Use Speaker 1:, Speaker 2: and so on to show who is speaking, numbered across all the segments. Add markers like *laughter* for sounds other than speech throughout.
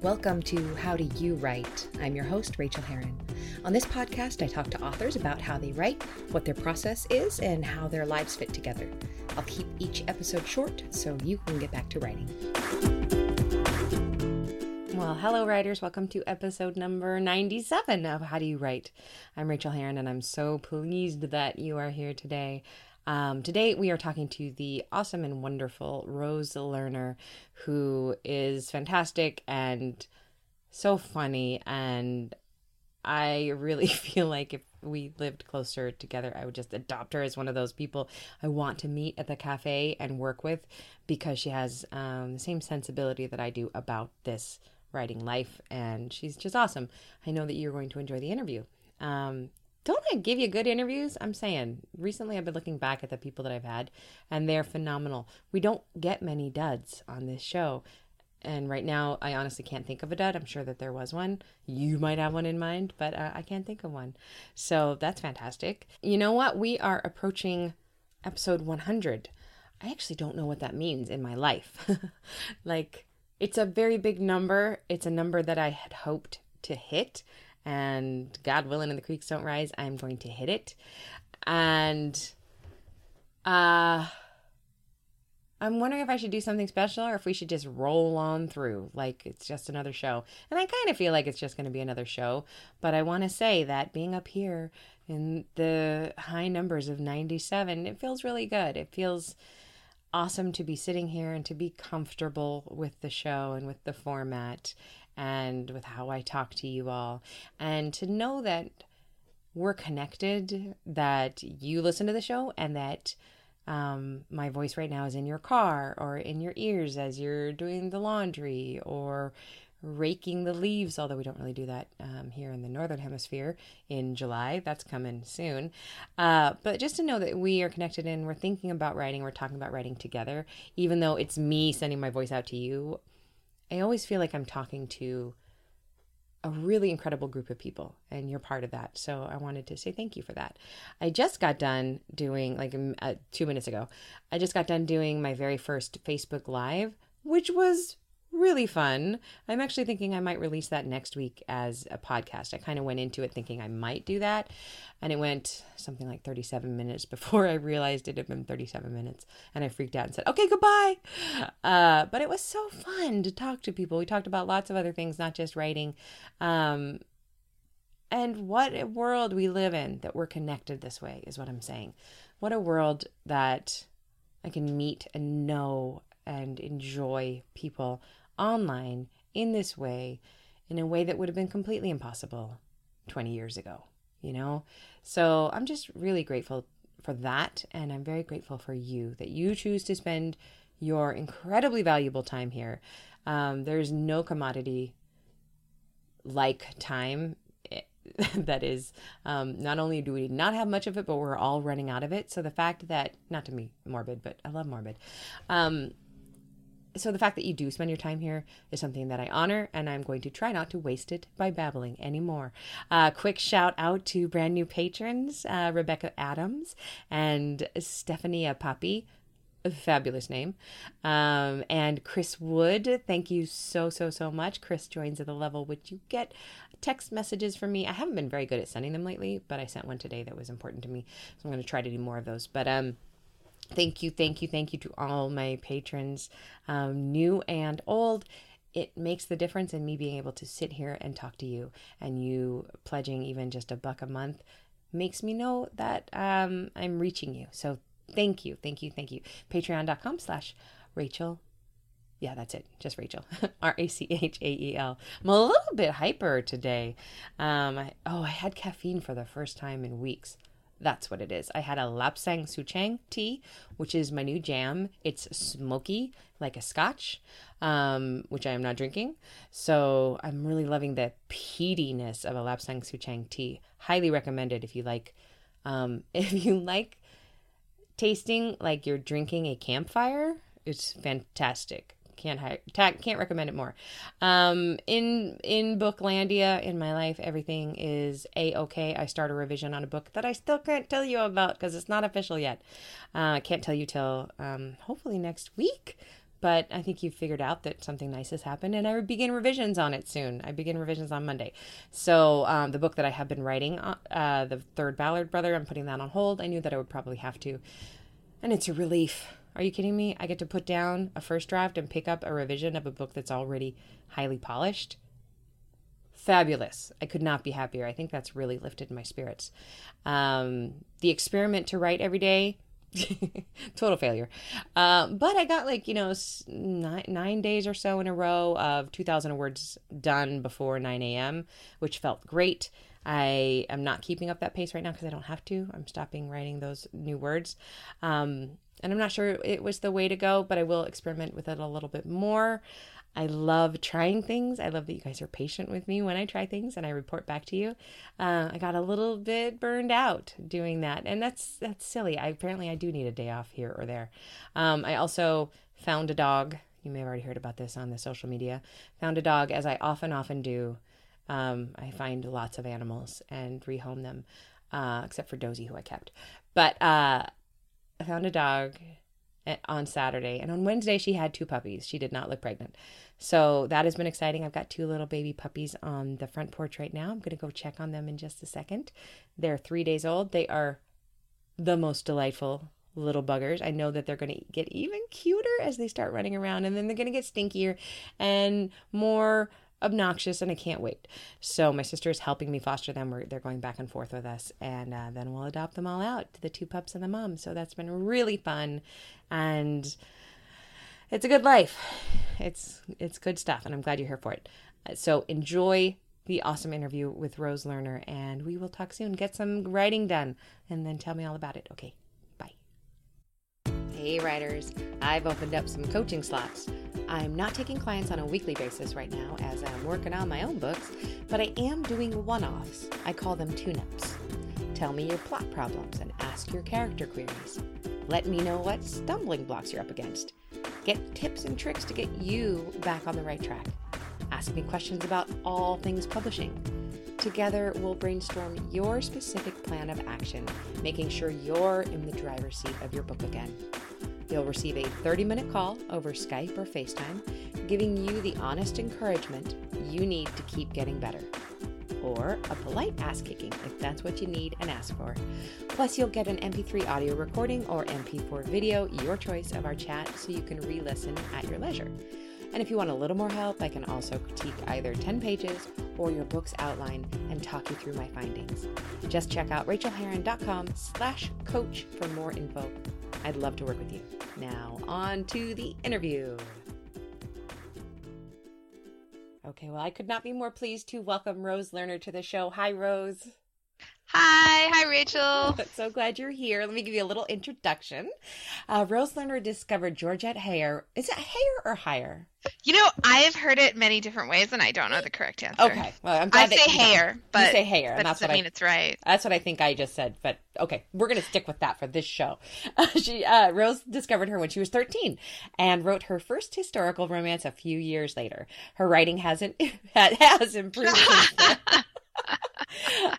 Speaker 1: Welcome to How Do You Write? I'm your host, Rachael Herron. On this podcast, I talk to authors about how they write, what their process is, and how their lives fit together. I'll keep each episode short so you can get back to writing. Well, hello, writers. Welcome to episode number 97 of How Do You Write? I'm Rachael Herron, and I'm so pleased that you are here today. Um, today, we are talking to the awesome and wonderful Rose Lerner, who is fantastic and so funny. And I really *laughs* feel like if we lived closer together, I would just adopt her as one of those people I want to meet at the cafe and work with because she has um, the same sensibility that I do about this writing life. And she's just awesome. I know that you're going to enjoy the interview. Um, don't I give you good interviews? I'm saying recently I've been looking back at the people that I've had and they're phenomenal. We don't get many duds on this show. And right now, I honestly can't think of a dud. I'm sure that there was one. You might have one in mind, but uh, I can't think of one. So that's fantastic. You know what? We are approaching episode 100. I actually don't know what that means in my life. *laughs* like, it's a very big number. It's a number that I had hoped to hit and God willing and the creeks don't rise, I'm going to hit it. And uh I'm wondering if I should do something special or if we should just roll on through like it's just another show. And I kind of feel like it's just going to be another show, but I want to say that being up here in the high numbers of 97, it feels really good. It feels awesome to be sitting here and to be comfortable with the show and with the format and with how I talk to you all, and to know that we're connected, that you listen to the show, and that um, my voice right now is in your car or in your ears as you're doing the laundry or raking the leaves, although we don't really do that um, here in the Northern Hemisphere in July. That's coming soon. Uh, but just to know that we are connected and we're thinking about writing, we're talking about writing together, even though it's me sending my voice out to you, I always feel like I'm talking to a really incredible group of people and you're part of that. So i wanted to say thank you for that. I just got done doing like uh, two minutes ago i just got done doing my very first facebook live which was really fun. I'm actually thinking I might release that next week as a podcast. I kind of went into it thinking I might do that, and it went something like 37 minutes before I realized it had been 37 minutes, and I freaked out and said, "Okay, goodbye." Uh, but it was so fun to talk to people. We talked about lots of other things, not just writing. Um, and what a world we live in that we're connected this way is what I'm saying. What a world that I can meet and know and enjoy people online in this way, in a way that would have been completely impossible 20 years ago, you know? So I'm just really grateful for that. And I'm very grateful for you that you choose to spend your incredibly valuable time here. Um, there's no commodity like time eh, *laughs* that is um, not only do we not have much of it but we're all running out of it so the fact that not to be morbid but i love morbid um, so the fact that you do spend your time here is something that I honor, and I'm going to try not to waste it by babbling anymore. Uh, quick shout out to brand new patrons uh, Rebecca Adams and Stephanie Papi. Fabulous name. Um, and Chris Wood, thank you so, so, so much. Chris joins at the level which you get text messages from me. I haven't been very good at sending them lately, but I sent one today that was important to me. So I'm going to try to do more of those. But um, Thank you, thank you, thank you to all my patrons, um, new and old. It makes the difference in me being able to sit here and talk to you, and you pledging even just a buck a month makes me know that um, I'm reaching you. So thank you, thank you, thank you. Patreon.com slash Rachael. Yeah, that's it. Just Rachael. *laughs* R A C H A E L. I'm a little bit hyper today. Um, I, oh, I had caffeine for the first time in weeks. That's what it is. I had a Lapsang Souchong tea, which is my new jam. It's smoky, like a scotch, um, which I am not drinking. So I'm really loving the peatiness of a Lapsang Souchong tea. Highly recommended if you like, um, *laughs* if you like tasting like you're drinking a campfire. It's fantastic can't can't recommend it more. Um, in in Booklandia in my life, everything is a okay. I start a revision on a book that I still can't tell you about because it's not official yet. Uh, I can't tell you till um, hopefully next week. but I think you've figured out that something nice has happened, and I begin revisions on it soon. I begin revisions on Monday. So um, the book that I have been writing, uh, uh, the third Ballard Brother, I'm putting that on hold. I knew that I would probably have to, and it's a relief. Are you kidding me? I get to put down a first draft and pick up a revision of a book that's already highly polished. Fabulous. I could not be happier. I think that's really lifted my spirits. Um, the experiment to write every day, *laughs* total failure. Uh, but I got like, you know, nine, nine days or so in a row of 2,000 words done before 9 a.m., which felt great. I am not keeping up that pace right now because I don't have to. I'm stopping writing those new words. Um, and I'm not sure it was the way to go, but I will experiment with it a little bit more. I love trying things. I love that you guys are patient with me when I try things and I report back to you. Uh, I got a little bit burned out doing that, and that's that's silly. I apparently I do need a day off here or there. Um, I also found a dog. You may have already heard about this on the social media. Found a dog, as I often often do. Um, I find lots of animals and rehome them, uh, except for Dozy, who I kept. But uh, I found a dog eh, on Saturday, and on Wednesday she had two puppies. She did not look pregnant. So that has been exciting. I've got two little baby puppies on the front porch right now. I'm going to go check on them in just a second. They're three days old. They are the most delightful little buggers. I know that they're going to get even cuter as they start running around, and then they're going to get stinkier and more obnoxious and I can't wait. So my sister is helping me foster them. We're, they're going back and forth with us, and uh, then we'll adopt them all out to the two pups and the mom. So that's been really fun, and it's a good life. It's it's good stuff, and I'm glad you're here for it. Uh, so enjoy the awesome interview with Rose Lerner, and we will talk soon. Get some writing done, and then tell me all about it. Okay. Hey, writers! I've opened up some coaching slots. I'm not taking clients on a weekly basis right now as I'm working on my own books, but I am doing one offs. I call them tune ups. Tell me your plot problems and ask your character queries. Let me know what stumbling blocks you're up against. Get tips and tricks to get you back on the right track. Ask me questions about all things publishing. Together, we'll brainstorm your specific plan of action, making sure you're in the driver's seat of your book again. You'll receive a 30 minute call over Skype or FaceTime, giving you the honest encouragement you need to keep getting better. Or a polite ass kicking if that's what you need and ask for. Plus, you'll get an MP3 audio recording or MP4 video, your choice of our chat, so you can re listen at your leisure. And if you want a little more help, I can also critique either 10 pages or your book's outline and talk you through my findings. Just check out rachaelherron.com slash coach for more info. I'd love to work with you. Now, on to the interview. Okay, well, I could not be more pleased to welcome Rose Lerner to the show. Hi, Rose.
Speaker 2: Hi, hi, Rachael. *laughs*
Speaker 1: so glad you're here. Let me give you a little introduction. Uh, Rose Lerner discovered Georgette Heyer. Is it Heyer or Hire?
Speaker 2: You know, I have heard it many different ways, and I don't know the correct answer.
Speaker 1: Okay, well, I'm glad
Speaker 2: I say Heyer, but
Speaker 1: you say Heyer,
Speaker 2: and that's what I mean it's right.
Speaker 1: That's what I think I just said. But okay, we're gonna stick with that for this show. *laughs* Uh, she uh, Rose discovered her when she was 13 and wrote her first historical romance a few years later. Her writing hasn't *laughs* has improved.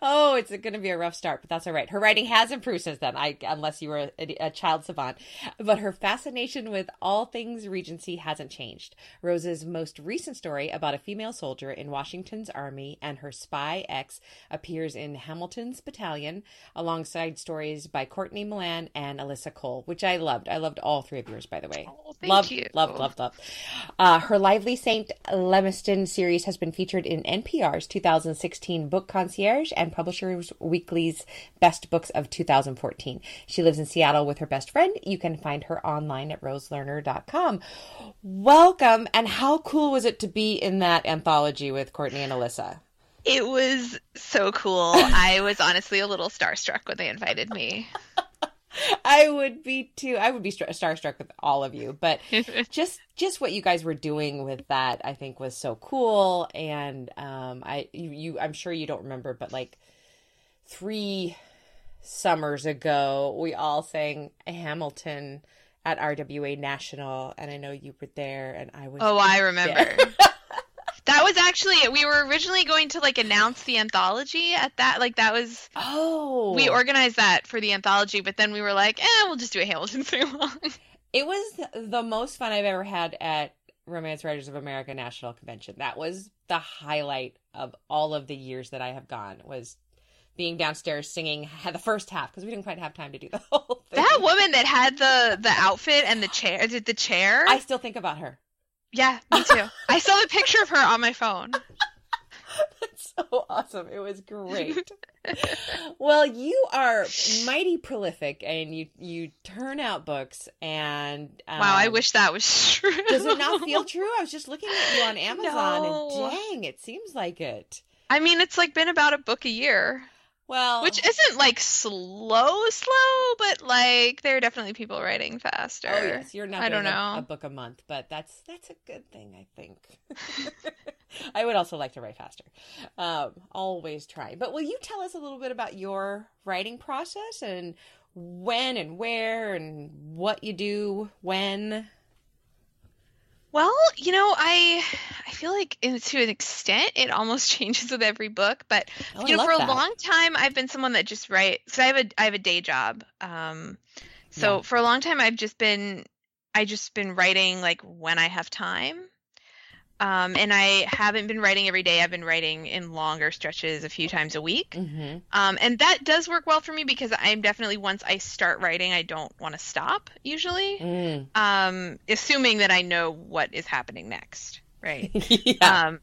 Speaker 1: Oh, it's going to be a rough start, but that's all right. Her writing has improved since then, I, unless you were a, a, child savant. But her fascination with all things Regency hasn't changed. Rose's most recent story about a female soldier in Washington's army and her spy ex appears in Hamilton's Battalion, alongside stories by Courtney Milan and Alyssa Cole, which I loved. I loved all three of yours, by the way.
Speaker 2: Oh, thank loved, you.
Speaker 1: loved, loved, loved. Uh, her Lively Saint Lemeston series has been featured in NPR's 2016 Book Concierge and Publishers Weekly's Best Books of 2014. She lives in Seattle with her best friend. You can find her online at roselerner.com. Welcome, and how cool was it to be in that anthology with Courtney and Alyssa?
Speaker 2: It was so cool. *laughs* I was honestly a little starstruck when they invited me. *laughs* *laughs*
Speaker 1: I would be too. I would be starstruck with all of you, but *laughs* just just what you guys were doing with that, I think, was so cool. And um, I you, you I'm sure you don't remember, but like three summers ago, we all sang Hamilton at RWA National, and I know you were there, and I was.
Speaker 2: Oh, I remember. *laughs* That was actually we were originally going to like announce the anthology at that like that was
Speaker 1: oh
Speaker 2: we organized that for the anthology, but then we were like, eh, we'll just do a Hamilton sing along. *laughs*
Speaker 1: It was the most fun I've ever had at Romance Writers of America National Convention. That was the highlight of all of the years that I have gone was being downstairs singing *laughs* the first half because we didn't quite have time to do the whole thing.
Speaker 2: That woman that had the the outfit and the chair, did the chair?
Speaker 1: I still think about her.
Speaker 2: Yeah, me too. I saw the picture of her on my phone. *laughs*
Speaker 1: That's so awesome. It was great. well, you are mighty prolific and you you turn out books and
Speaker 2: um, Wow, I
Speaker 1: um,
Speaker 2: wish that was true.
Speaker 1: does it not feel true? I was just looking at you on *laughs* Amazon
Speaker 2: no.
Speaker 1: and dang, it seems like it.
Speaker 2: I mean, it's like been about a book a year.
Speaker 1: Well,
Speaker 2: which isn't like slow, slow, but like there are definitely people writing faster.
Speaker 1: Oh yes, you're not.
Speaker 2: I don't know
Speaker 1: a, a, book a month, but that's that's a good thing, I think. *laughs* I would also like to write faster. Um, always try. But will you tell us a little bit about your writing process and when and where and what you do when?
Speaker 2: Well, you know, I I feel like to an extent it almost *laughs* changes with every book, but
Speaker 1: oh,
Speaker 2: you know, for
Speaker 1: that.
Speaker 2: a long time I've been someone that just write. So I have a I have a day job. Um, so yeah. for a long time I've just been I just been writing like when I have time. Um, and I haven't been writing every day. I've been writing in longer stretches a few times a week.
Speaker 1: Mm-hmm.
Speaker 2: Um, and that does work well for me because I'm definitely, once I start writing, I don't want to stop usually,
Speaker 1: mm.
Speaker 2: um, assuming that I know what is happening next. Right. *laughs*
Speaker 1: yeah.
Speaker 2: Um,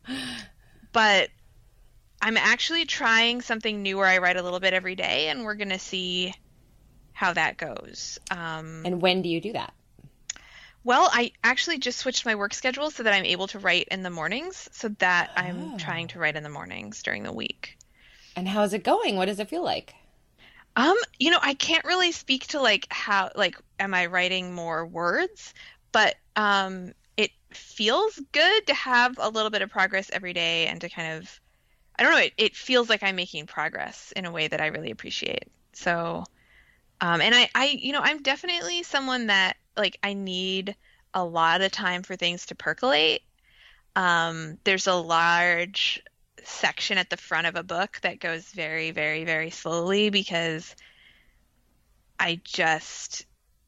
Speaker 2: but I'm actually trying something new where I write a little bit every day, and we're going to see how that goes. Um,
Speaker 1: and when do you do that?
Speaker 2: Well, I actually just switched my work schedule so that I'm able to write in the mornings, so that oh. I'm trying to write in the mornings during the week.
Speaker 1: And how is it going? What does it feel like?
Speaker 2: Um, you know, I can't really speak to like how like am I writing more words, but um it feels good to have a little bit of progress every day and to kind of I don't know, it, it feels like I'm making progress in a way that I really appreciate. So um and I I you know, I'm definitely someone that like I need a lot of time for things to percolate. Um, there's a large section at the front of a book that goes very, very, very slowly because I just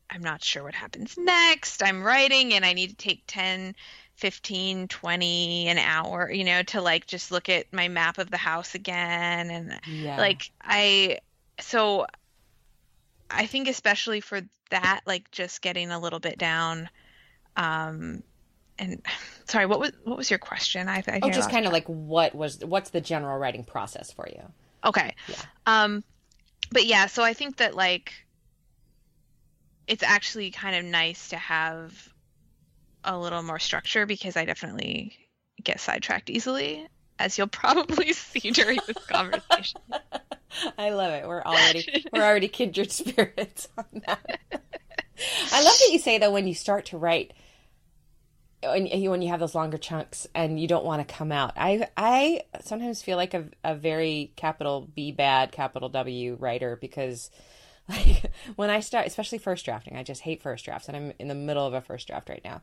Speaker 2: I'm not sure what happens next. I'm writing and I need to take 10, 15, 20, an hour, you know, to like just look at my map of the house again and
Speaker 1: yeah.
Speaker 2: like I so I think especially for that, like just getting a little bit down. Um, and *sighs* sorry, what was what was your question? I, I
Speaker 1: oh, just kind of like what was what's the general writing process for you?
Speaker 2: Okay.
Speaker 1: Yeah.
Speaker 2: Um, but yeah, so I think that like it's actually kind of nice to have a little more structure because I definitely get sidetracked easily, as you'll *laughs* probably see during this *laughs* conversation. *laughs*
Speaker 1: I love it. We're already *laughs* we're already kindred *laughs* spirits on that. I love that you say though when you start to write when you, when you have those longer chunks and you don't want to come out. I I sometimes feel like a, a very capital B bad capital W writer because like *laughs* when I start, especially first drafting, I just hate first drafts, and I'm in the middle of a first draft right now,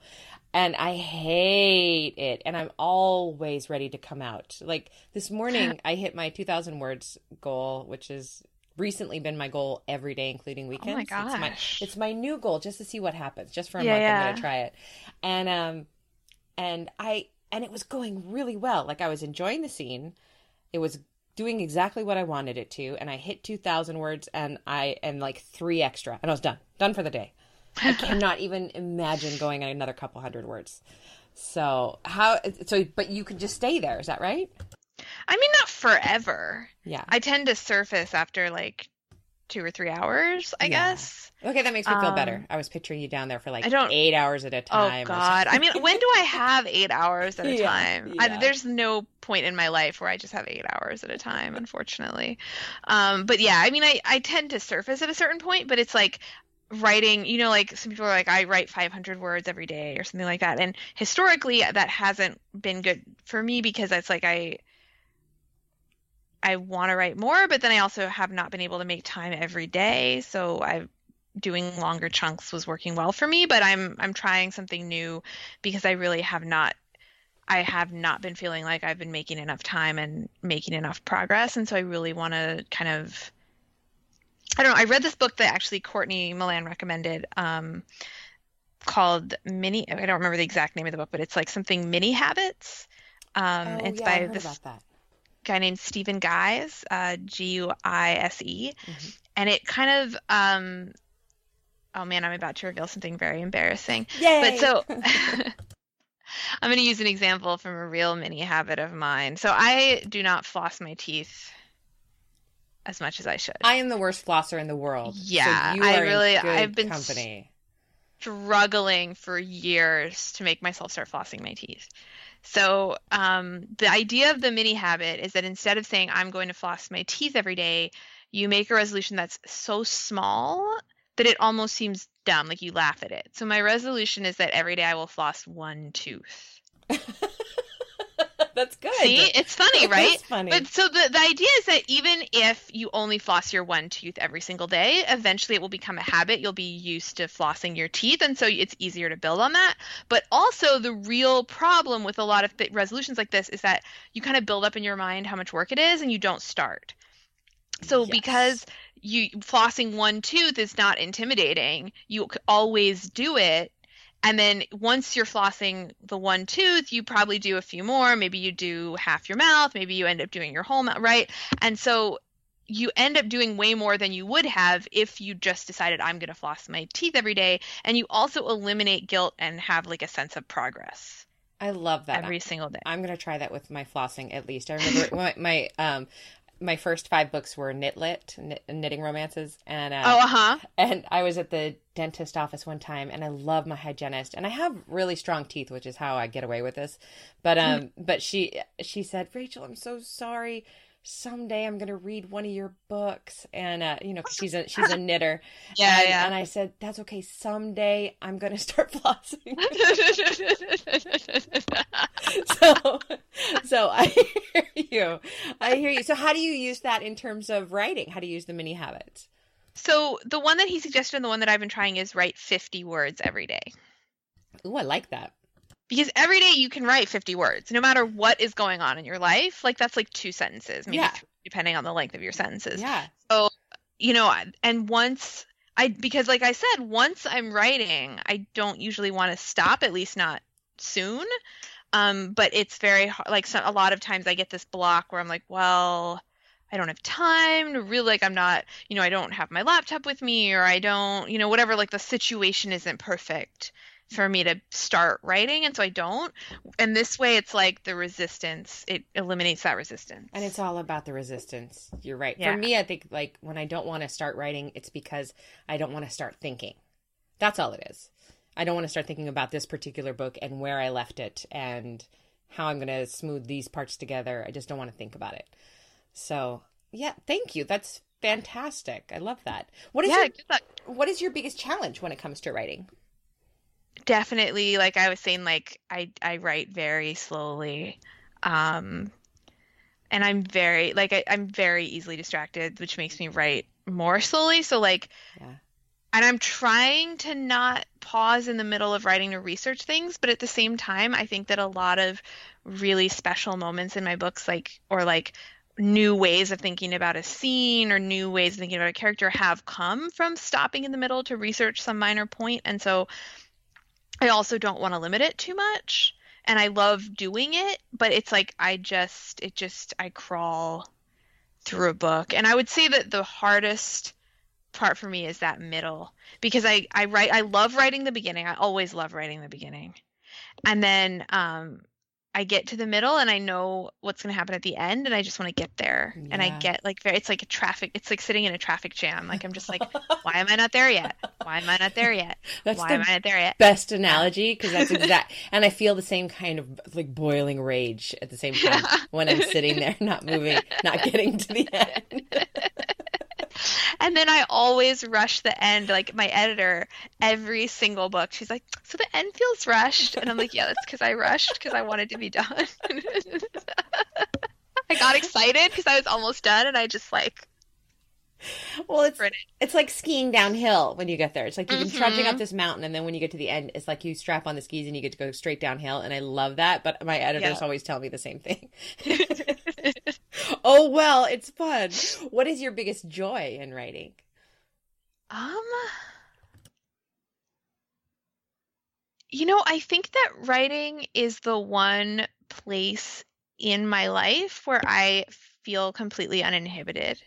Speaker 1: and I hate it, and I'm always ready to come out. Like this morning, *laughs* I hit my 2,000 words goal, which has recently been my goal every day, including weekends.
Speaker 2: Oh my gosh.
Speaker 1: It's my it's my new goal just to see what happens. Just for a
Speaker 2: Yeah,
Speaker 1: month,
Speaker 2: yeah.
Speaker 1: I'm gonna try it, and um, and I and it was going really well. Like I was enjoying the scene. It was doing exactly what I wanted it to, and I hit two thousand words, and I and like three extra, and I was done, done for the day. I *laughs* cannot even imagine going another couple hundred words. So how? So, but you can just stay there. Is that right?
Speaker 2: I mean, not forever.
Speaker 1: Yeah.
Speaker 2: I tend to surface after like two or three hours, I
Speaker 1: Yeah.
Speaker 2: guess.
Speaker 1: Okay, that makes me feel
Speaker 2: Um,
Speaker 1: better. I was picturing you down there for like
Speaker 2: I don't-
Speaker 1: eight hours at a
Speaker 2: Oh
Speaker 1: time. or
Speaker 2: God! I mean, when do I have *laughs* eight hours at a
Speaker 1: Yeah,
Speaker 2: time?
Speaker 1: yeah.
Speaker 2: I, there's no point in my life where I just have eight hours at a time, unfortunately. Um, but yeah, I mean, I I tend to surface at a certain point, but it's like writing. You know, like some people are like, I write 500 words every day or something like that, and historically that hasn't been good for me because it's like I. I want to write more, but then I also have not been able to make time every day. So I'm doing longer chunks was working well for me, but I'm I'm trying something new because I really have not I have not been feeling like I've been making enough time and making enough progress and so I really want to kind of I don't know, I read this book that actually Courtney Milan recommended um called Mini. I don't remember the exact name of the book, but it's like something Mini Habits. Um,
Speaker 1: oh,
Speaker 2: it's
Speaker 1: yeah, I
Speaker 2: by
Speaker 1: heard
Speaker 2: this
Speaker 1: about that.
Speaker 2: Guy named Stephen Guise, uh, G U I S E,
Speaker 1: Mhm.
Speaker 2: and it kind of um, oh man, I'm about to reveal something very embarrassing.
Speaker 1: Yay!
Speaker 2: But so *laughs* *laughs* I'm going to use an example from a real mini habit of mine. So I do not floss my teeth as much as I should.
Speaker 1: I am the worst flosser in the world. so
Speaker 2: Yeah,
Speaker 1: you
Speaker 2: I really-
Speaker 1: good
Speaker 2: I've been
Speaker 1: company.
Speaker 2: Struggling for years to make myself start flossing my teeth. So, um, the idea of the mini habit is that instead of saying, I'm going to floss my teeth every day, you make a resolution that's so small that it almost seems dumb, like you laugh at it. So, my resolution is that every day I will floss one tooth. *laughs*
Speaker 1: That's good.
Speaker 2: See, it's funny, right?
Speaker 1: Funny.
Speaker 2: But so the, the idea is that even if you only floss your one tooth every single day, eventually it will become a habit. You'll be used to flossing your teeth, and so it's easier to build on that. But also, the real problem with a lot of th- resolutions like this is that you kind of build up in your mind how much work it is, and you don't start. So
Speaker 1: Yes.
Speaker 2: because you flossing one tooth is not intimidating, you always do it. And then once you're flossing the one tooth, you probably do a few more. Maybe you do half your mouth. Maybe you end up doing your whole mouth, right? And so you end up doing way more than you would have if you just decided I'm going to floss my teeth every day. And you also eliminate guilt and have like a sense of progress
Speaker 1: I love that.
Speaker 2: every single day.
Speaker 1: I'm gonna try that with my flossing at least. I remember *laughs* my, my um my first five books were knitlit, knit, knitting romances, and uh,
Speaker 2: Oh, uh huh.
Speaker 1: and I was at the dentist office one time, and I love my hygienist, and I have really strong teeth, which is how I get away with this. But um, but she she said, Rachael, I'm so sorry. Someday I'm gonna read one of your books, and uh, you know, she's a *laughs* she's a knitter.
Speaker 2: Yeah,
Speaker 1: and,
Speaker 2: yeah.
Speaker 1: And I said, that's okay. Someday I'm gonna start *laughs* flossing. *laughs* so so I hear you. I hear you. So how do you use that in terms of writing? How do you use the mini habits?
Speaker 2: so the one that he suggested and the one that I've been trying is write 50 words every day.
Speaker 1: Ooh, I like that.
Speaker 2: Because every day you can write 50 words, no matter what is going on in your life. Like that's like two sentences, maybe
Speaker 1: Yeah.
Speaker 2: three, depending on the length of your sentences.
Speaker 1: Yeah.
Speaker 2: So you know, and once I, because like I said, once I'm writing, I don't usually want to stop, at least not soon. Um, but it's very hard. Like a lot of times I get this block where I'm like, well, I don't have time to really like I'm not, you know, I don't have my laptop with me or I don't, you know, whatever like the situation isn't perfect for me to start writing and so I don't. And this way it's like the resistance, it eliminates that resistance.
Speaker 1: And it's all about the resistance. You're right.
Speaker 2: Yeah.
Speaker 1: For me, I think like when I don't want to start writing, it's because I don't want to start thinking. That's all it is. I don't want to start thinking about this particular book and where I left it and how I'm going to smooth these parts together. I just don't want to think about it. So, yeah, thank you. That's fantastic. I love that. What is
Speaker 2: yeah,
Speaker 1: your, what is your biggest challenge when it comes to writing?
Speaker 2: Definitely like i was saying like i i write very slowly um and i'm very like I, i'm very easily distracted which makes me write more slowly so like
Speaker 1: Yeah.
Speaker 2: and i'm trying to not pause in the middle of writing to research things but at the same time i think that a lot of really special moments in my books like or like new ways of thinking about a scene or new ways of thinking about a character have come from stopping in the middle to research some minor point and so I also don't want to limit it too much. And I love doing it, but it's like I just, it just, I crawl through a book. And I would say that the hardest part for me is that middle because I, I write, I love writing the beginning. I always love writing the beginning. And then, um, I get to the middle and I know what's going to happen at the end and I just want to get there. And I get like very, it's like a traffic, it's like sitting in a traffic jam. Like I'm just like, *laughs* why am I not there yet? Why am I not there yet? *laughs*
Speaker 1: That's
Speaker 2: Why
Speaker 1: the
Speaker 2: am I not there yet?
Speaker 1: best analogy because that's exact *laughs* and i feel the same kind of like boiling rage at the same time when i'm sitting there not moving not getting to the end
Speaker 2: And then I always rush the end. Like my editor, every single book, she's like, "So the end feels rushed," and I'm like, "Yeah, that's because I rushed because I wanted to be done." *laughs* I got excited because I was almost done, and I just like *laughs*
Speaker 1: well it's
Speaker 2: it.
Speaker 1: it's like skiing downhill when you get there it's like you've been trudging
Speaker 2: Mhm.
Speaker 1: up this mountain and then when you get to the end it's like you strap on the skis and you get to go straight downhill and i love that but my editors
Speaker 2: Yeah.
Speaker 1: always tell me the same thing *laughs* *laughs* oh well it's fun what is your biggest joy in writing
Speaker 2: um, You know, I think that writing is the one place in my life where I feel completely uninhibited.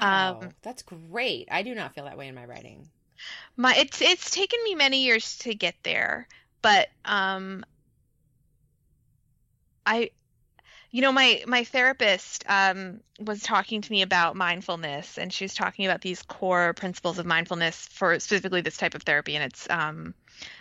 Speaker 1: Wow, um, that's great. I do not feel that way in my writing.
Speaker 2: My it's it's taken me many years to get there, but um I you know my my therapist um, was talking to me about mindfulness and she was talking about these core principles of mindfulness for specifically this type of therapy and it's um,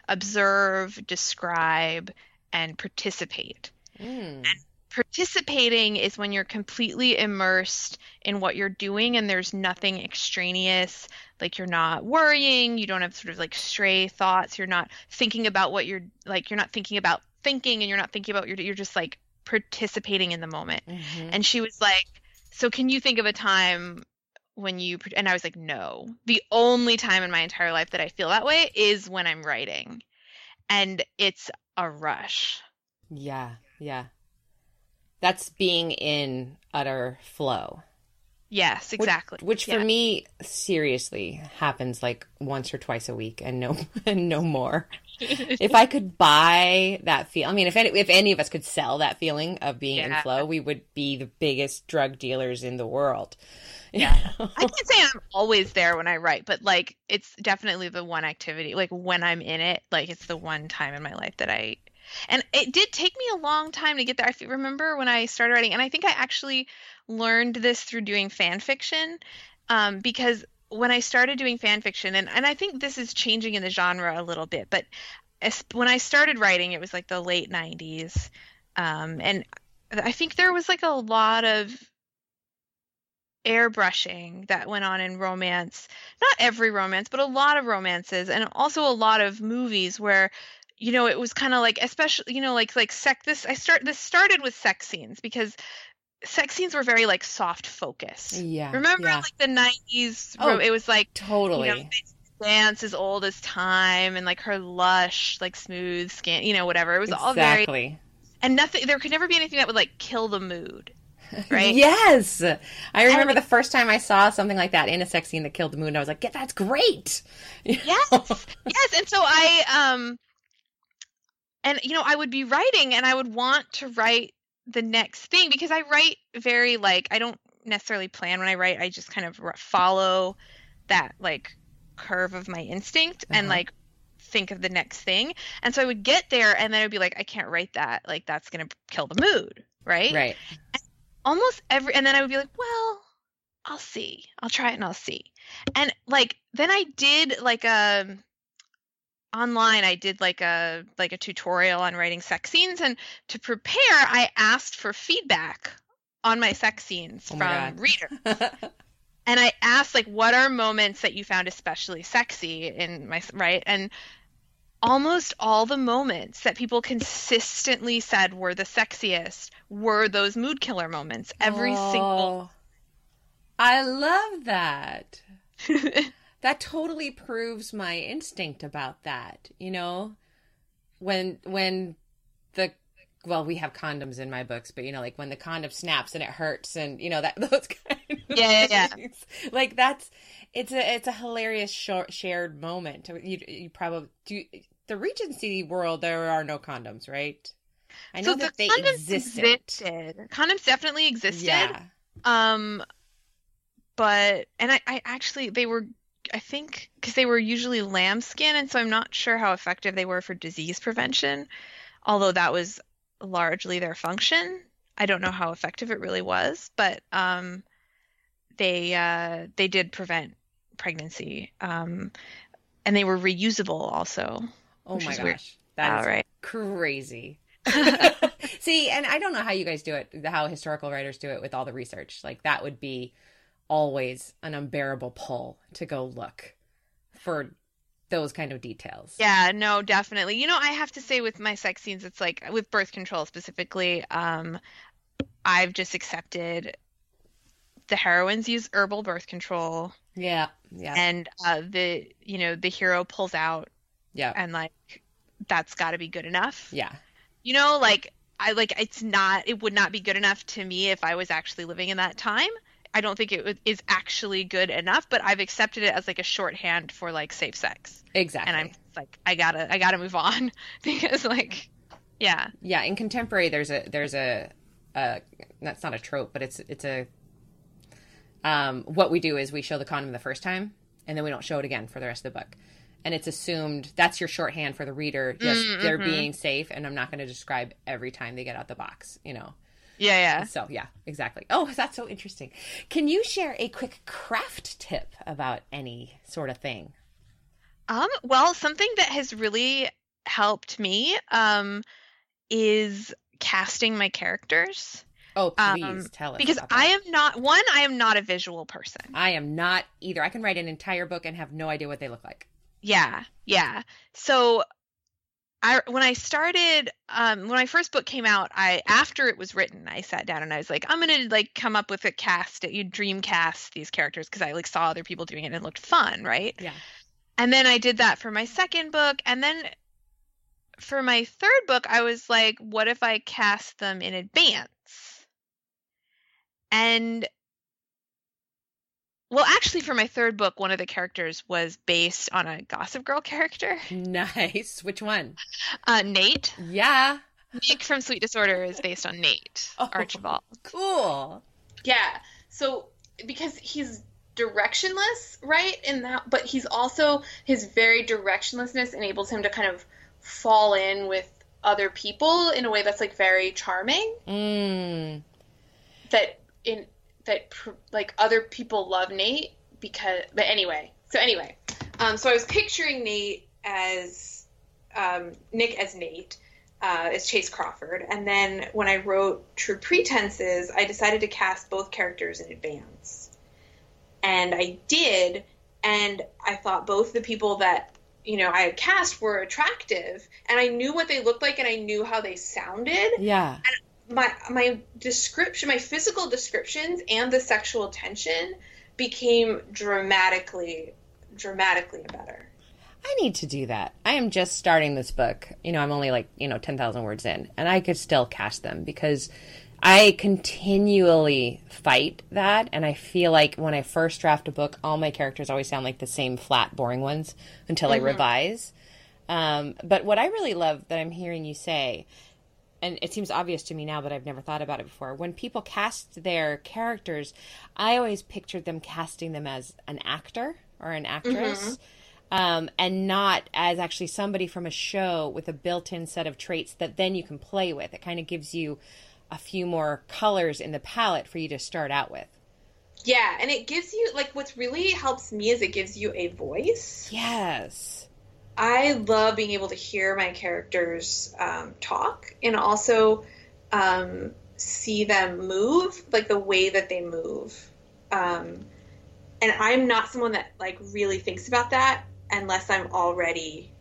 Speaker 2: observe describe and participate mm. and participating is when you're completely immersed in what you're doing and there's nothing extraneous like you're not worrying you don't have sort of like stray thoughts you're not thinking about what you're like you're not thinking about thinking and you're not thinking about you're, you're just like participating in the moment. Mm-hmm. and she was like so can you think of a time when you and i was like no. The only time in my entire life that i feel that way is when i'm writing. And it's a rush.
Speaker 1: Yeah yeah that's being in utter flow.
Speaker 2: Yes, exactly.
Speaker 1: Which, which yeah. for me seriously happens like once or twice a week and no *laughs* and no more. *laughs* if I could buy that feel, I mean, if any, if any of us could sell that feeling of being yeah. in flow, we would be the biggest drug dealers in the world. *laughs*
Speaker 2: Yeah, I can't say I'm always there when I write, but like it's definitely the one activity. Like when I'm in it, like it's the one time in my life that I and it did take me a long time to get there. I remember when I started writing, and I think I actually learned this through doing fan fiction, um, because when I started doing fan fiction, and, and I think this is changing in the genre a little bit, but as, when I started writing, it was like the late 90s. Um, and I think there was like a lot of airbrushing that went on in romance. Not every romance, but a lot of romances, and also a lot of movies where you know it was kind of like especially you know like like sex this i start this started with sex scenes because sex scenes were very like soft focus
Speaker 1: yeah
Speaker 2: remember
Speaker 1: yeah.
Speaker 2: like the 90s oh, it was like
Speaker 1: totally
Speaker 2: you know, dance as old as time and like her lush like smooth skin you know whatever. It was
Speaker 1: exactly.
Speaker 2: all very and nothing there could never be anything that would like kill the mood *laughs* right?
Speaker 1: Yes. I remember and, the first time i saw something like that in a sex scene that killed the mood i was like yeah that's great. *laughs*
Speaker 2: Yes yes. And so i um and you know i would be writing and i would want to write the next thing because i write very like i don't necessarily plan when i write i just kind of follow that like curve of my instinct uh-huh. and like think of the next thing. And so i would get there and then i'd be like i can't write that like that's gonna kill the mood right?
Speaker 1: Right.
Speaker 2: And almost every and then i would be like well i'll see. I'll try it and i'll see. And like then i did like a um, online i did like a like a tutorial on writing sex scenes and to prepare i asked for feedback on my sex scenes oh from readers. *laughs* And i asked like what are moments that you found especially sexy in my right? And almost all the moments that people consistently said were the sexiest were those mood killer moments every oh, single
Speaker 1: i love that *laughs* that totally proves my instinct about that you know? When when the well we have condoms in my books but you know like when the condom snaps and it hurts and you know that *laughs* those kind of
Speaker 2: yeah yeah,
Speaker 1: yeah. like that's it's a it's a hilarious short, shared moment. You you probably do the regency world there are no condoms right?
Speaker 2: I know so that the they existed. existed. Condoms definitely existed. Yeah. Um but and I, I actually they were I think because they were usually lambskin, and so I'm not sure how effective they were for disease prevention. Although that was largely their function, I don't know how effective it really was, but um, they uh, they did prevent pregnancy, um, and they were reusable also.
Speaker 1: Oh my gosh, weird. that is right. crazy. *laughs* See, and I don't know how you guys do it, how historical writers do it with all the research. Like that would be always an unbearable pull to go look for those kind of details.
Speaker 2: Yeah, no, definitely. You know, I have to say with my sex scenes, it's like with birth control specifically, um, I've just accepted the heroines use herbal birth control.
Speaker 1: Yeah, yeah.
Speaker 2: And uh, the you know the hero pulls out.
Speaker 1: Yeah.
Speaker 2: And like that's got to be good enough.
Speaker 1: Yeah.
Speaker 2: You know, like I like it's not. It would not be good enough to me if I was actually living in that time. I don't think it is actually good enough, but I've accepted it as like a shorthand for like safe sex.
Speaker 1: Exactly.
Speaker 2: And I'm
Speaker 3: like I gotta I gotta move on *laughs* because like yeah
Speaker 1: yeah in contemporary there's a there's a uh that's not a trope but it's it's a um what we do is we show the condom the first time and then we don't show it again for the rest of the book and it's assumed that's your shorthand for the reader yes
Speaker 3: Mm,
Speaker 1: they're being safe and i'm not going to describe every time they get out the box you know
Speaker 3: yeah yeah
Speaker 1: so yeah exactly oh that's so interesting can you share a quick craft tip about any sort of thing
Speaker 3: Um, well, something that has really helped me um, is casting my characters
Speaker 1: oh please
Speaker 3: Um,
Speaker 1: tell us
Speaker 3: because. I am not one. I am not a visual person.
Speaker 1: I am not either i can write an entire book and have no idea what they look like
Speaker 3: Yeah, yeah. So, I when I started, um, when my first book came out, I after it was written, I sat down and I was like, I'm gonna like come up with a cast, you dream cast these characters because I like saw other people doing it and it looked fun, right?
Speaker 1: yeah
Speaker 3: And then I did that for my second book. And then for my third book, I was like, what if I cast them in advance? And well, actually, for my third book, one of the characters was based on a Gossip Girl character,
Speaker 1: nice which one
Speaker 3: uh, Nate.
Speaker 1: yeah
Speaker 3: Nick from Sweet Disorder is based on Nate
Speaker 1: Oh.
Speaker 3: Archibald.
Speaker 1: cool
Speaker 2: Yeah. So because he's directionless, right? In that but he's also his very directionlessness enables him to kind of fall in with other people in a way that's like very charming
Speaker 1: mm.
Speaker 2: that in that pr- like other people love Nate because but anyway. So anyway, um so I was picturing Nate as um Nick as Nate uh, as Chace Crawford. And then when I wrote True Pretenses, I decided to cast both characters in advance. And I did, and I thought both the people that you know I had cast were attractive, and I knew what they looked like, and I knew how they sounded.
Speaker 1: yeah
Speaker 2: My my description, my physical descriptions, and the sexual tension became dramatically, dramatically better.
Speaker 1: I need to do that. I am just starting this book. You know, I'm only like, you know, 10,000 words in, and I could still cast them because I continually fight that. And I feel like when I first draft a book, all my characters always sound like the same flat, boring ones until I revise. Um, but what I really love that I'm hearing you say, and it seems obvious to me now, but I've never thought about it before. When people cast their characters, I always pictured them casting them as an actor or an actress um, and not as actually somebody from a show with a built-in set of traits that then you can play with. It kind of gives you a few more colors in the palette for you to start out with.
Speaker 2: Yeah, and it gives you like what's really helps me is it gives you a voice.
Speaker 1: Yes.
Speaker 2: I love being able to hear my characters um, talk and also um, see them move, like the way that they move. Um, and I'm not someone that like really thinks about that unless I'm already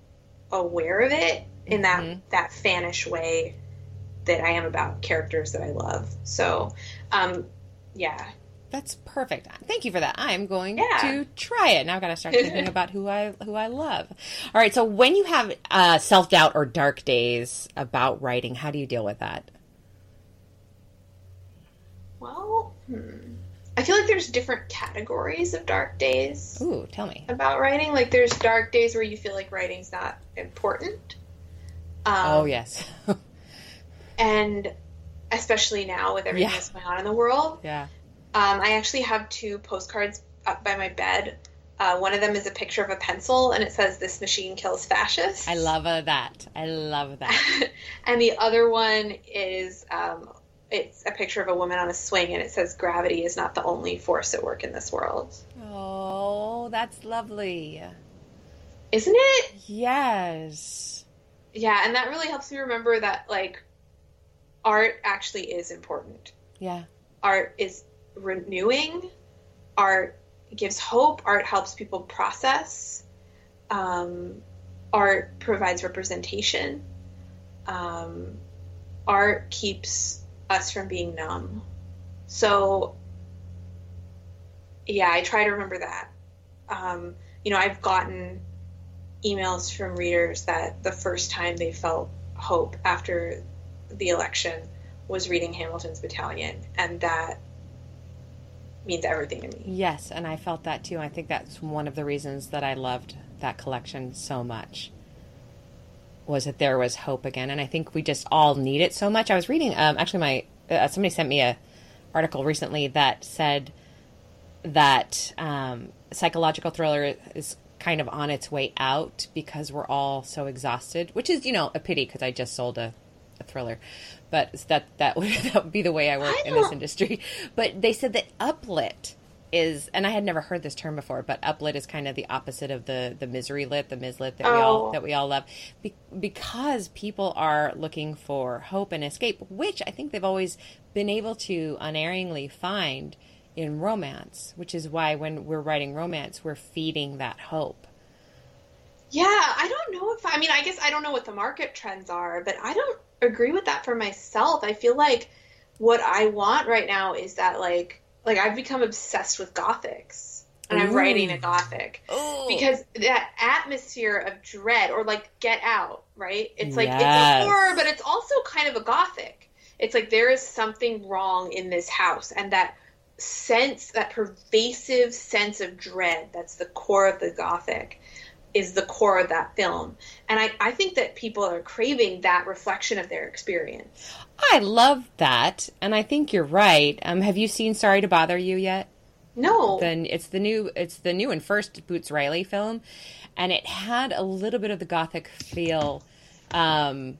Speaker 2: aware of it in that
Speaker 1: Mhm.
Speaker 2: that fanish way that I am about characters that I love. So, um, yeah,
Speaker 1: That's perfect. Thank you for that. I'm going
Speaker 2: Yeah.
Speaker 1: to try it. Now I've got to start thinking about who I who I love. All right. So when you have uh, self doubt or dark days about writing, how do you deal with that?
Speaker 2: Well, hmm. I feel like there's different categories of dark days
Speaker 1: Ooh, tell me.
Speaker 2: about writing. Like there's dark days where you feel like writing's not important. Um,
Speaker 1: oh yes. *laughs*
Speaker 2: And especially now with everything
Speaker 1: Yeah.
Speaker 2: that's going on in the world,
Speaker 1: yeah.
Speaker 2: Um, I actually have two postcards up by my bed. Uh, one of them is a picture of a pencil, and it says "This machine kills fascists."
Speaker 1: I love uh, that. I love that. *laughs*
Speaker 2: and the other one is um, it's a picture of a woman on a swing, and it says "Gravity is not the only force at work in this world."
Speaker 1: Oh, that's lovely.
Speaker 2: Isn't it?
Speaker 1: Yes.
Speaker 2: Yeah, and that really helps me remember that like art actually is important.
Speaker 1: Yeah.
Speaker 2: Art is renewing. Art gives hope. Art helps people process. Um, art provides representation. Um, art keeps us from being numb. So, yeah, I try to remember that. Um, you know, I've gotten emails from readers that the first time they felt hope after the election was reading Hamilton's Battalion, and that means everything to me.
Speaker 1: Yes, and I felt that too. I think that's one of the reasons that I loved that collection so much. was that there was hope again, and I think we just all need it so much. I was reading, um, actually, my uh, somebody sent me a article recently that said that um, psychological thriller is kind of on its way out because we're all so exhausted, which is you know a pity because I just sold a, a thriller, but that that would, *laughs* that would be the way I work
Speaker 2: I
Speaker 1: in this industry. But they said that uplit is, and I had never heard this term before, but uplit is kind of the opposite of the the misery lit, the mislit that we all
Speaker 2: Oh.
Speaker 1: that we all love, Be- because people are looking for hope and escape, which I think they've always been able to unerringly find in romance, which is why when we're writing romance, we're feeding that hope.
Speaker 2: Yeah, I don't know if I mean I guess I don't know what the market trends are, but I don't agree with that for myself. I feel like what I want right now is that like like I've become obsessed with gothics and I'm
Speaker 1: Ooh.
Speaker 2: writing a gothic because that atmosphere of dread or like Get Out, right? It's like it's a horror, but it's also kind of a gothic. It's like there is something wrong in this house and that sense that pervasive sense of dread that's the core of the gothic is the core of that film and I, I think that people are craving that reflection of their experience
Speaker 1: I love that, and I think you're right. Um, have you seen Sorry to Bother You yet?
Speaker 2: no
Speaker 1: Then it's the new it's the new and first Boots Riley film, and it had a little bit of the gothic feel um,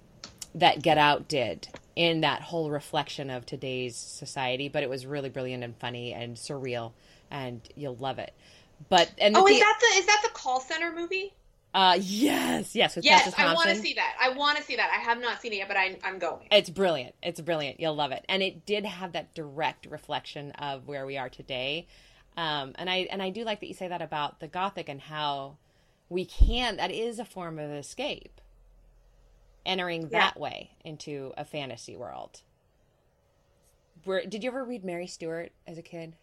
Speaker 1: that Get Out did in that whole reflection of today's society. But it was really brilliant and funny and surreal, and you'll love it. But and
Speaker 2: oh
Speaker 1: the-
Speaker 2: is that the is that the call center movie
Speaker 1: uh, yes yes
Speaker 2: yes i want to see that i want to see that i have not seen it yet but I, i'm going
Speaker 1: It's brilliant. It's brilliant. You'll love it. And it did have that direct reflection of where we are today. Um, and I and I do like that you say that about the gothic and how we can that is a form of escape. Entering
Speaker 2: Yeah.
Speaker 1: that way into a fantasy world. Where, did you ever read Mary Stewart as a kid?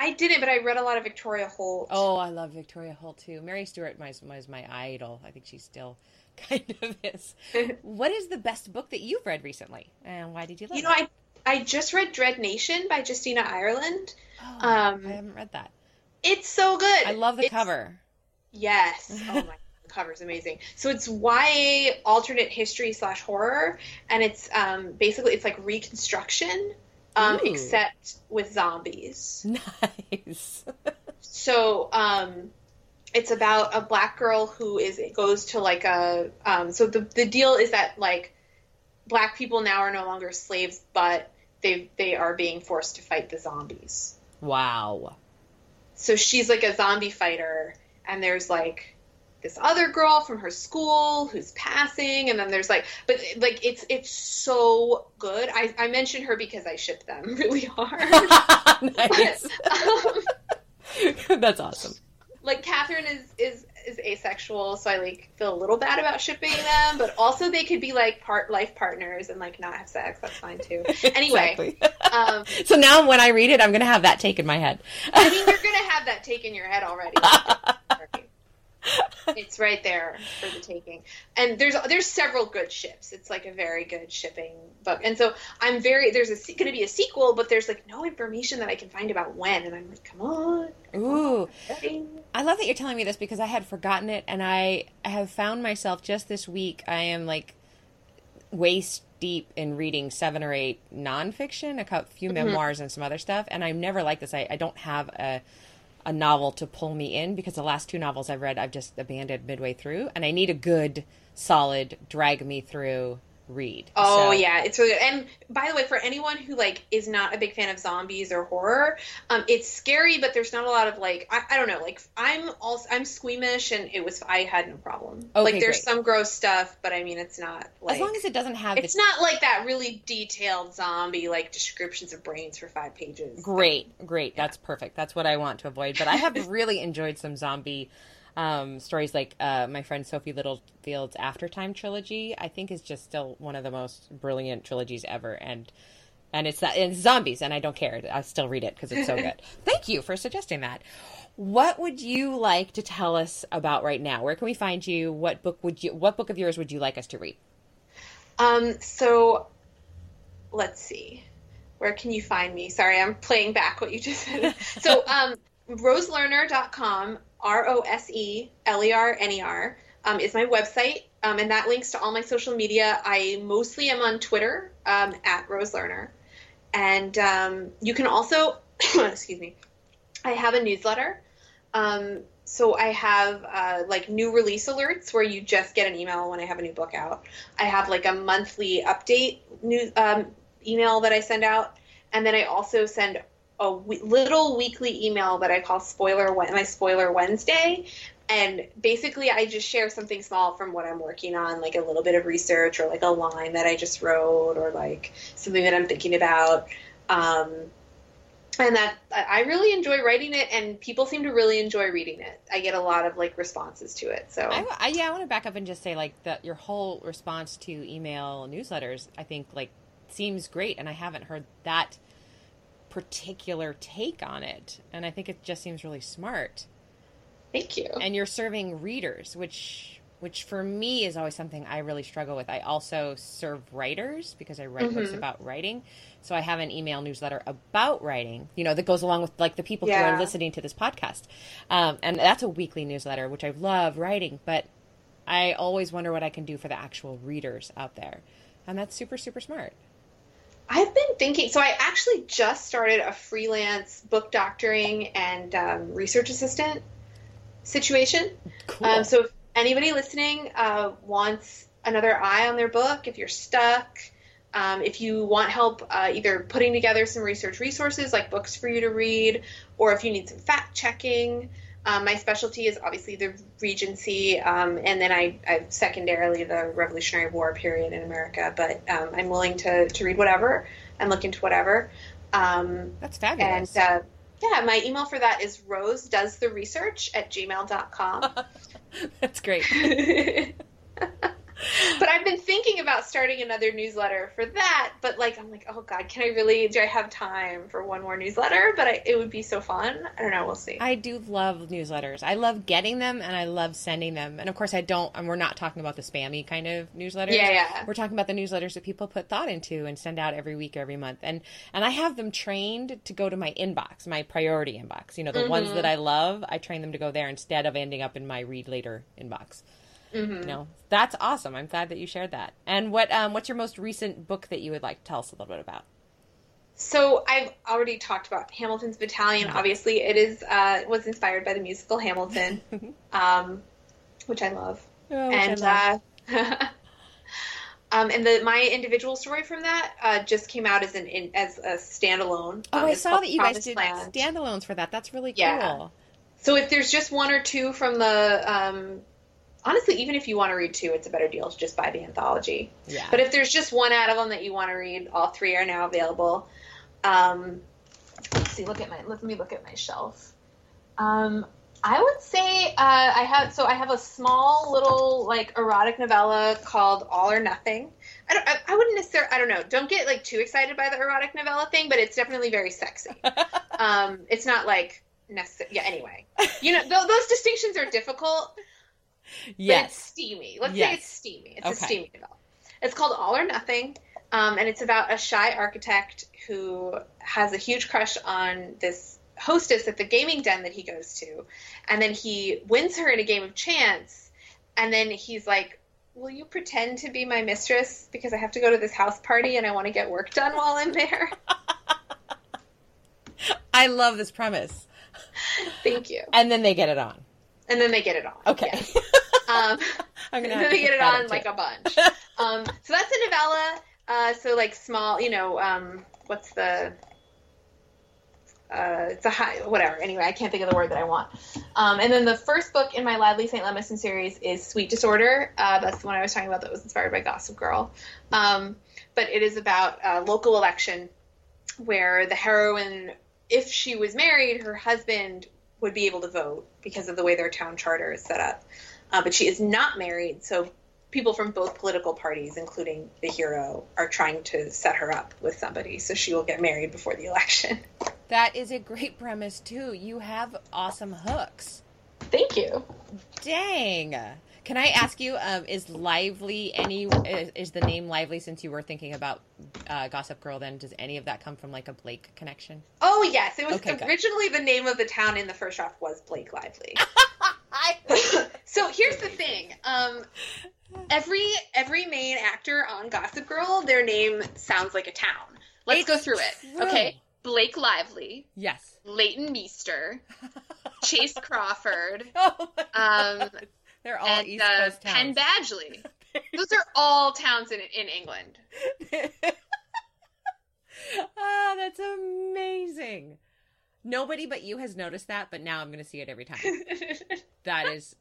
Speaker 2: I didn't but i read a lot of victoria holt
Speaker 1: Oh, I love Victoria Holt too. Mary Stewart was, was my idol. I think she still *laughs* kind of is. *laughs* what is the best book that you've read recently, and why did you love
Speaker 2: you know i i just read dread nation by justina ireland?
Speaker 1: Oh,
Speaker 2: um,
Speaker 1: I haven't read that.
Speaker 2: it's so good
Speaker 1: I love the
Speaker 2: It's-
Speaker 1: cover.
Speaker 2: Yes. *laughs* Oh my, the cover's amazing. So it's YA alternate history slash horror, and it's um, basically it's like Reconstruction, um, except with zombies. *laughs*
Speaker 1: Nice.
Speaker 2: So um, it's about a black girl who is goes to like a um, so the the deal is that like black people now are no longer slaves, but they they are being forced to fight the zombies.
Speaker 1: wow.
Speaker 2: so she's like a zombie fighter and there's like this other girl from her school who's passing and then there's like but like it's it's so good i i mention her because i ship them *laughs* really hard *laughs*
Speaker 1: nice.
Speaker 2: um, *laughs*
Speaker 1: That's awesome.
Speaker 2: like catherine is is is asexual so i like feel a little bad about shipping them but also they could be like part life partners and like not have sex that's fine too anyway
Speaker 1: Exactly.
Speaker 2: um
Speaker 1: so now when I read it, I'm going to have that take in my head.
Speaker 2: I mean, you're gonna have that take in your head already. It's right there for the taking, and there's there's several good ships. It's like a very good shipping book, and so I'm very there's going to be a sequel, but there's like no information that I can find about when, and I'm like, come on,
Speaker 1: Ooh. I love that you're telling me this because I had forgotten it and I have found myself just this week. I am like waist deep in reading seven or eight nonfiction, a few mm-hmm. memoirs and some other stuff. And I'm never like this. I, I don't have a, a novel to pull me in because the last two novels I've read, I've just abandoned midway through. And I need a good, solid, drag me through read.
Speaker 2: Oh
Speaker 1: So-
Speaker 2: yeah, it's really good. And by the way, for anyone who like is not a big fan of zombies or horror, um, it's scary, but there's not a lot of like I, I don't know. Like I'm also I'm squeamish, and it was I had no problem.
Speaker 1: Okay,
Speaker 2: like there's
Speaker 1: great.
Speaker 2: some gross stuff, but I mean it's not like
Speaker 1: As long as it doesn't have
Speaker 2: it's
Speaker 1: the
Speaker 2: not like that really detailed zombie like descriptions of brains for five pages.
Speaker 1: Great, great. That's perfect. That's what I want to avoid. But I have *laughs* really enjoyed some zombie um, stories, like uh, my friend Sophie Littlefield's Aftertime trilogy. I think is just still one of the most brilliant trilogies ever, and and it's that it's zombies, and I don't care. I still read it because it's so *laughs* good. Thank you for suggesting that. What would you like to tell us about right now? Where can we find you? What book would you? What book of yours would you like us to read?
Speaker 2: Um, so let's see. Where can you find me? Sorry, I'm playing back what you just said. *laughs* so, um, roselerner.com, R O S E L E R N E R, um, is my website. um, and that links to all my social media. I mostly am on Twitter um, at Rose Lerner, and um, you can also, *coughs* excuse me, I have a newsletter. Um, so I have uh, like new release alerts where you just get an email when I have a new book out. I have like a monthly update new um, email that I send out, and then I also send a little weekly email that I call spoiler my spoiler Wednesday. And basically, I just share something small from what I'm working on, like a little bit of research or like a line that I just wrote or like something that I'm thinking about. Um, and that I really enjoy writing it, and people seem to really enjoy reading it. I get a lot of like responses to it. So
Speaker 1: I, I, yeah, I want to back up and just say like that your whole response to email newsletters, I think like seems great, and I haven't heard that particular take on it, and I think it just seems really smart.
Speaker 2: Thank you.
Speaker 1: And you're serving readers, which which for me is always something I really struggle with. I also serve writers because I write mm-hmm. books about writing. So I have an email newsletter about writing, you know, that goes along with like the people yeah. who are listening to this podcast. Um, and that's a weekly newsletter, which I love writing, but I always wonder what I can do for the actual readers out there. And that's super, super smart.
Speaker 2: I've been thinking, so I actually just started a freelance book doctoring and um, research assistant situation. Cool. Um, so if anybody listening uh, wants another eye on their book, if you're stuck, um, if you want help uh, either putting together some research resources like books for you to read, or if you need some fact checking, um, my specialty is obviously the Regency, um, and then I, I, secondarily the Revolutionary War period in America. But um, I'm willing to, to read whatever and look into whatever. Um,
Speaker 1: That's fabulous.
Speaker 2: And uh, yeah, my email for that is rose does the research at gmail.com. *laughs*
Speaker 1: That's great. *laughs* *laughs*
Speaker 2: but I've been thinking about starting another newsletter for that. But like, I'm like, oh god, can I really? Do I have time for one more newsletter? But I, it would be so fun. I don't know. We'll see.
Speaker 1: I do love newsletters. I love getting them and I love sending them. And of course, I don't. And we're not talking about the spammy kind of newsletters.
Speaker 2: Yeah, yeah.
Speaker 1: We're talking about the newsletters that people put thought into and send out every week, every month. And and I have them trained to go to my inbox, my priority inbox. You know, the mm-hmm. ones that I love. I train them to go there instead of ending up in my read later inbox. Mm-hmm. You know, that's awesome. I'm glad that you shared that. And what um, what's your most recent book that you would like to tell us a little bit about?
Speaker 2: So I've already talked about Hamilton's Battalion. Obviously, it is uh, was inspired by the musical Hamilton, *laughs* um, which I love. Oh, and I love. Uh, *laughs* um, and the my individual story from that uh, just came out as an in, as a standalone.
Speaker 1: Oh, um, I saw that you guys did Land. standalones for that. That's really cool. Yeah.
Speaker 2: So if there's just one or two from the um, honestly, even if you want to read two, it's a better deal to just buy the anthology.
Speaker 1: Yeah.
Speaker 2: But if there's just one out of them that you want to read, all three are now available. Um, let's see. Look at my. Let me look at my shelf. Um, I would say uh, I have. So I have a small little like erotic novella called All or Nothing. I don't. I, I wouldn't necessarily. I don't know. Don't get like too excited by the erotic novella thing, but it's definitely very sexy. *laughs* um, it's not like necessary. Yeah. Anyway, you know, th- those distinctions are difficult.
Speaker 1: Yes.
Speaker 2: it's steamy. Let's yes. say it's steamy. It's okay. a steamy novel. It's called All or Nothing, um, and it's about a shy architect who has a huge crush on this hostess at the gaming den that he goes to, and then he wins her in a game of chance, and then he's like, "Will you pretend to be my mistress because I have to go to this house party and I want to get work done while I'm there?" *laughs*
Speaker 1: I love this premise.
Speaker 2: Thank you.
Speaker 1: And then they get it on.
Speaker 2: And then they get it on.
Speaker 1: Okay.
Speaker 2: Yes. *laughs* Um, *laughs* I'm gonna have to get it on like a bunch. *laughs* um, so that's a novella. Uh, so like small, you know, um, what's the? Uh, it's a high, whatever. Anyway, I can't think of the word that I want. Um, and then the first book in my Lively St. Lemeston series is Sweet Disorder. Uh, that's the one I was talking about that was inspired by Gossip Girl. Um, but it is about a local election where the heroine, if she was married, her husband would be able to vote because of the way their town charter is set up uh, but she is not married. So people from both political parties, including the hero, are trying to set her up with somebody so she will get married before the election. *laughs*
Speaker 1: That is a great premise too. You have awesome hooks.
Speaker 2: Thank you.
Speaker 1: Dang. Can I ask you, um, is Lively any? Is, is, the name Lively since you were thinking about uh, Gossip Girl? Then does any of that come from like a Blake connection?
Speaker 2: Oh yes, it was okay, originally the name of the town in the first draft was Blake Lively. *laughs* *laughs* so here's the thing. Um, every every main actor on Gossip Girl, their name sounds like a town. Let's
Speaker 1: It's
Speaker 2: go through it.
Speaker 1: true.
Speaker 2: Okay. Blake Lively,
Speaker 1: Yes.
Speaker 2: Leighton Meester, *laughs* Chace Crawford, *laughs*
Speaker 1: Oh
Speaker 2: um,
Speaker 1: They're all
Speaker 2: and
Speaker 1: East
Speaker 2: uh,
Speaker 1: Coast
Speaker 2: Penn
Speaker 1: towns.
Speaker 2: Badgley. Those are all towns in in England.
Speaker 1: oh, that's amazing. Nobody but you has noticed that, but now I'm going to see it every time. *laughs* That is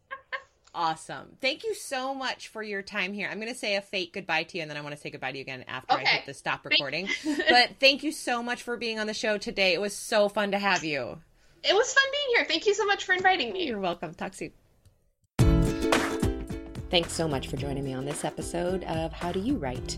Speaker 1: awesome. Thank you so much for your time here. I'm going to say a fake goodbye to you, and then I want to say goodbye to you again after I hit the stop recording. *laughs* but thank you so much for being on the show today. It was so fun to have you.
Speaker 2: it was fun being here. Thank you so much for inviting me.
Speaker 1: You're welcome. Talk soon. Thanks so much for joining me on this episode of How Do You Write?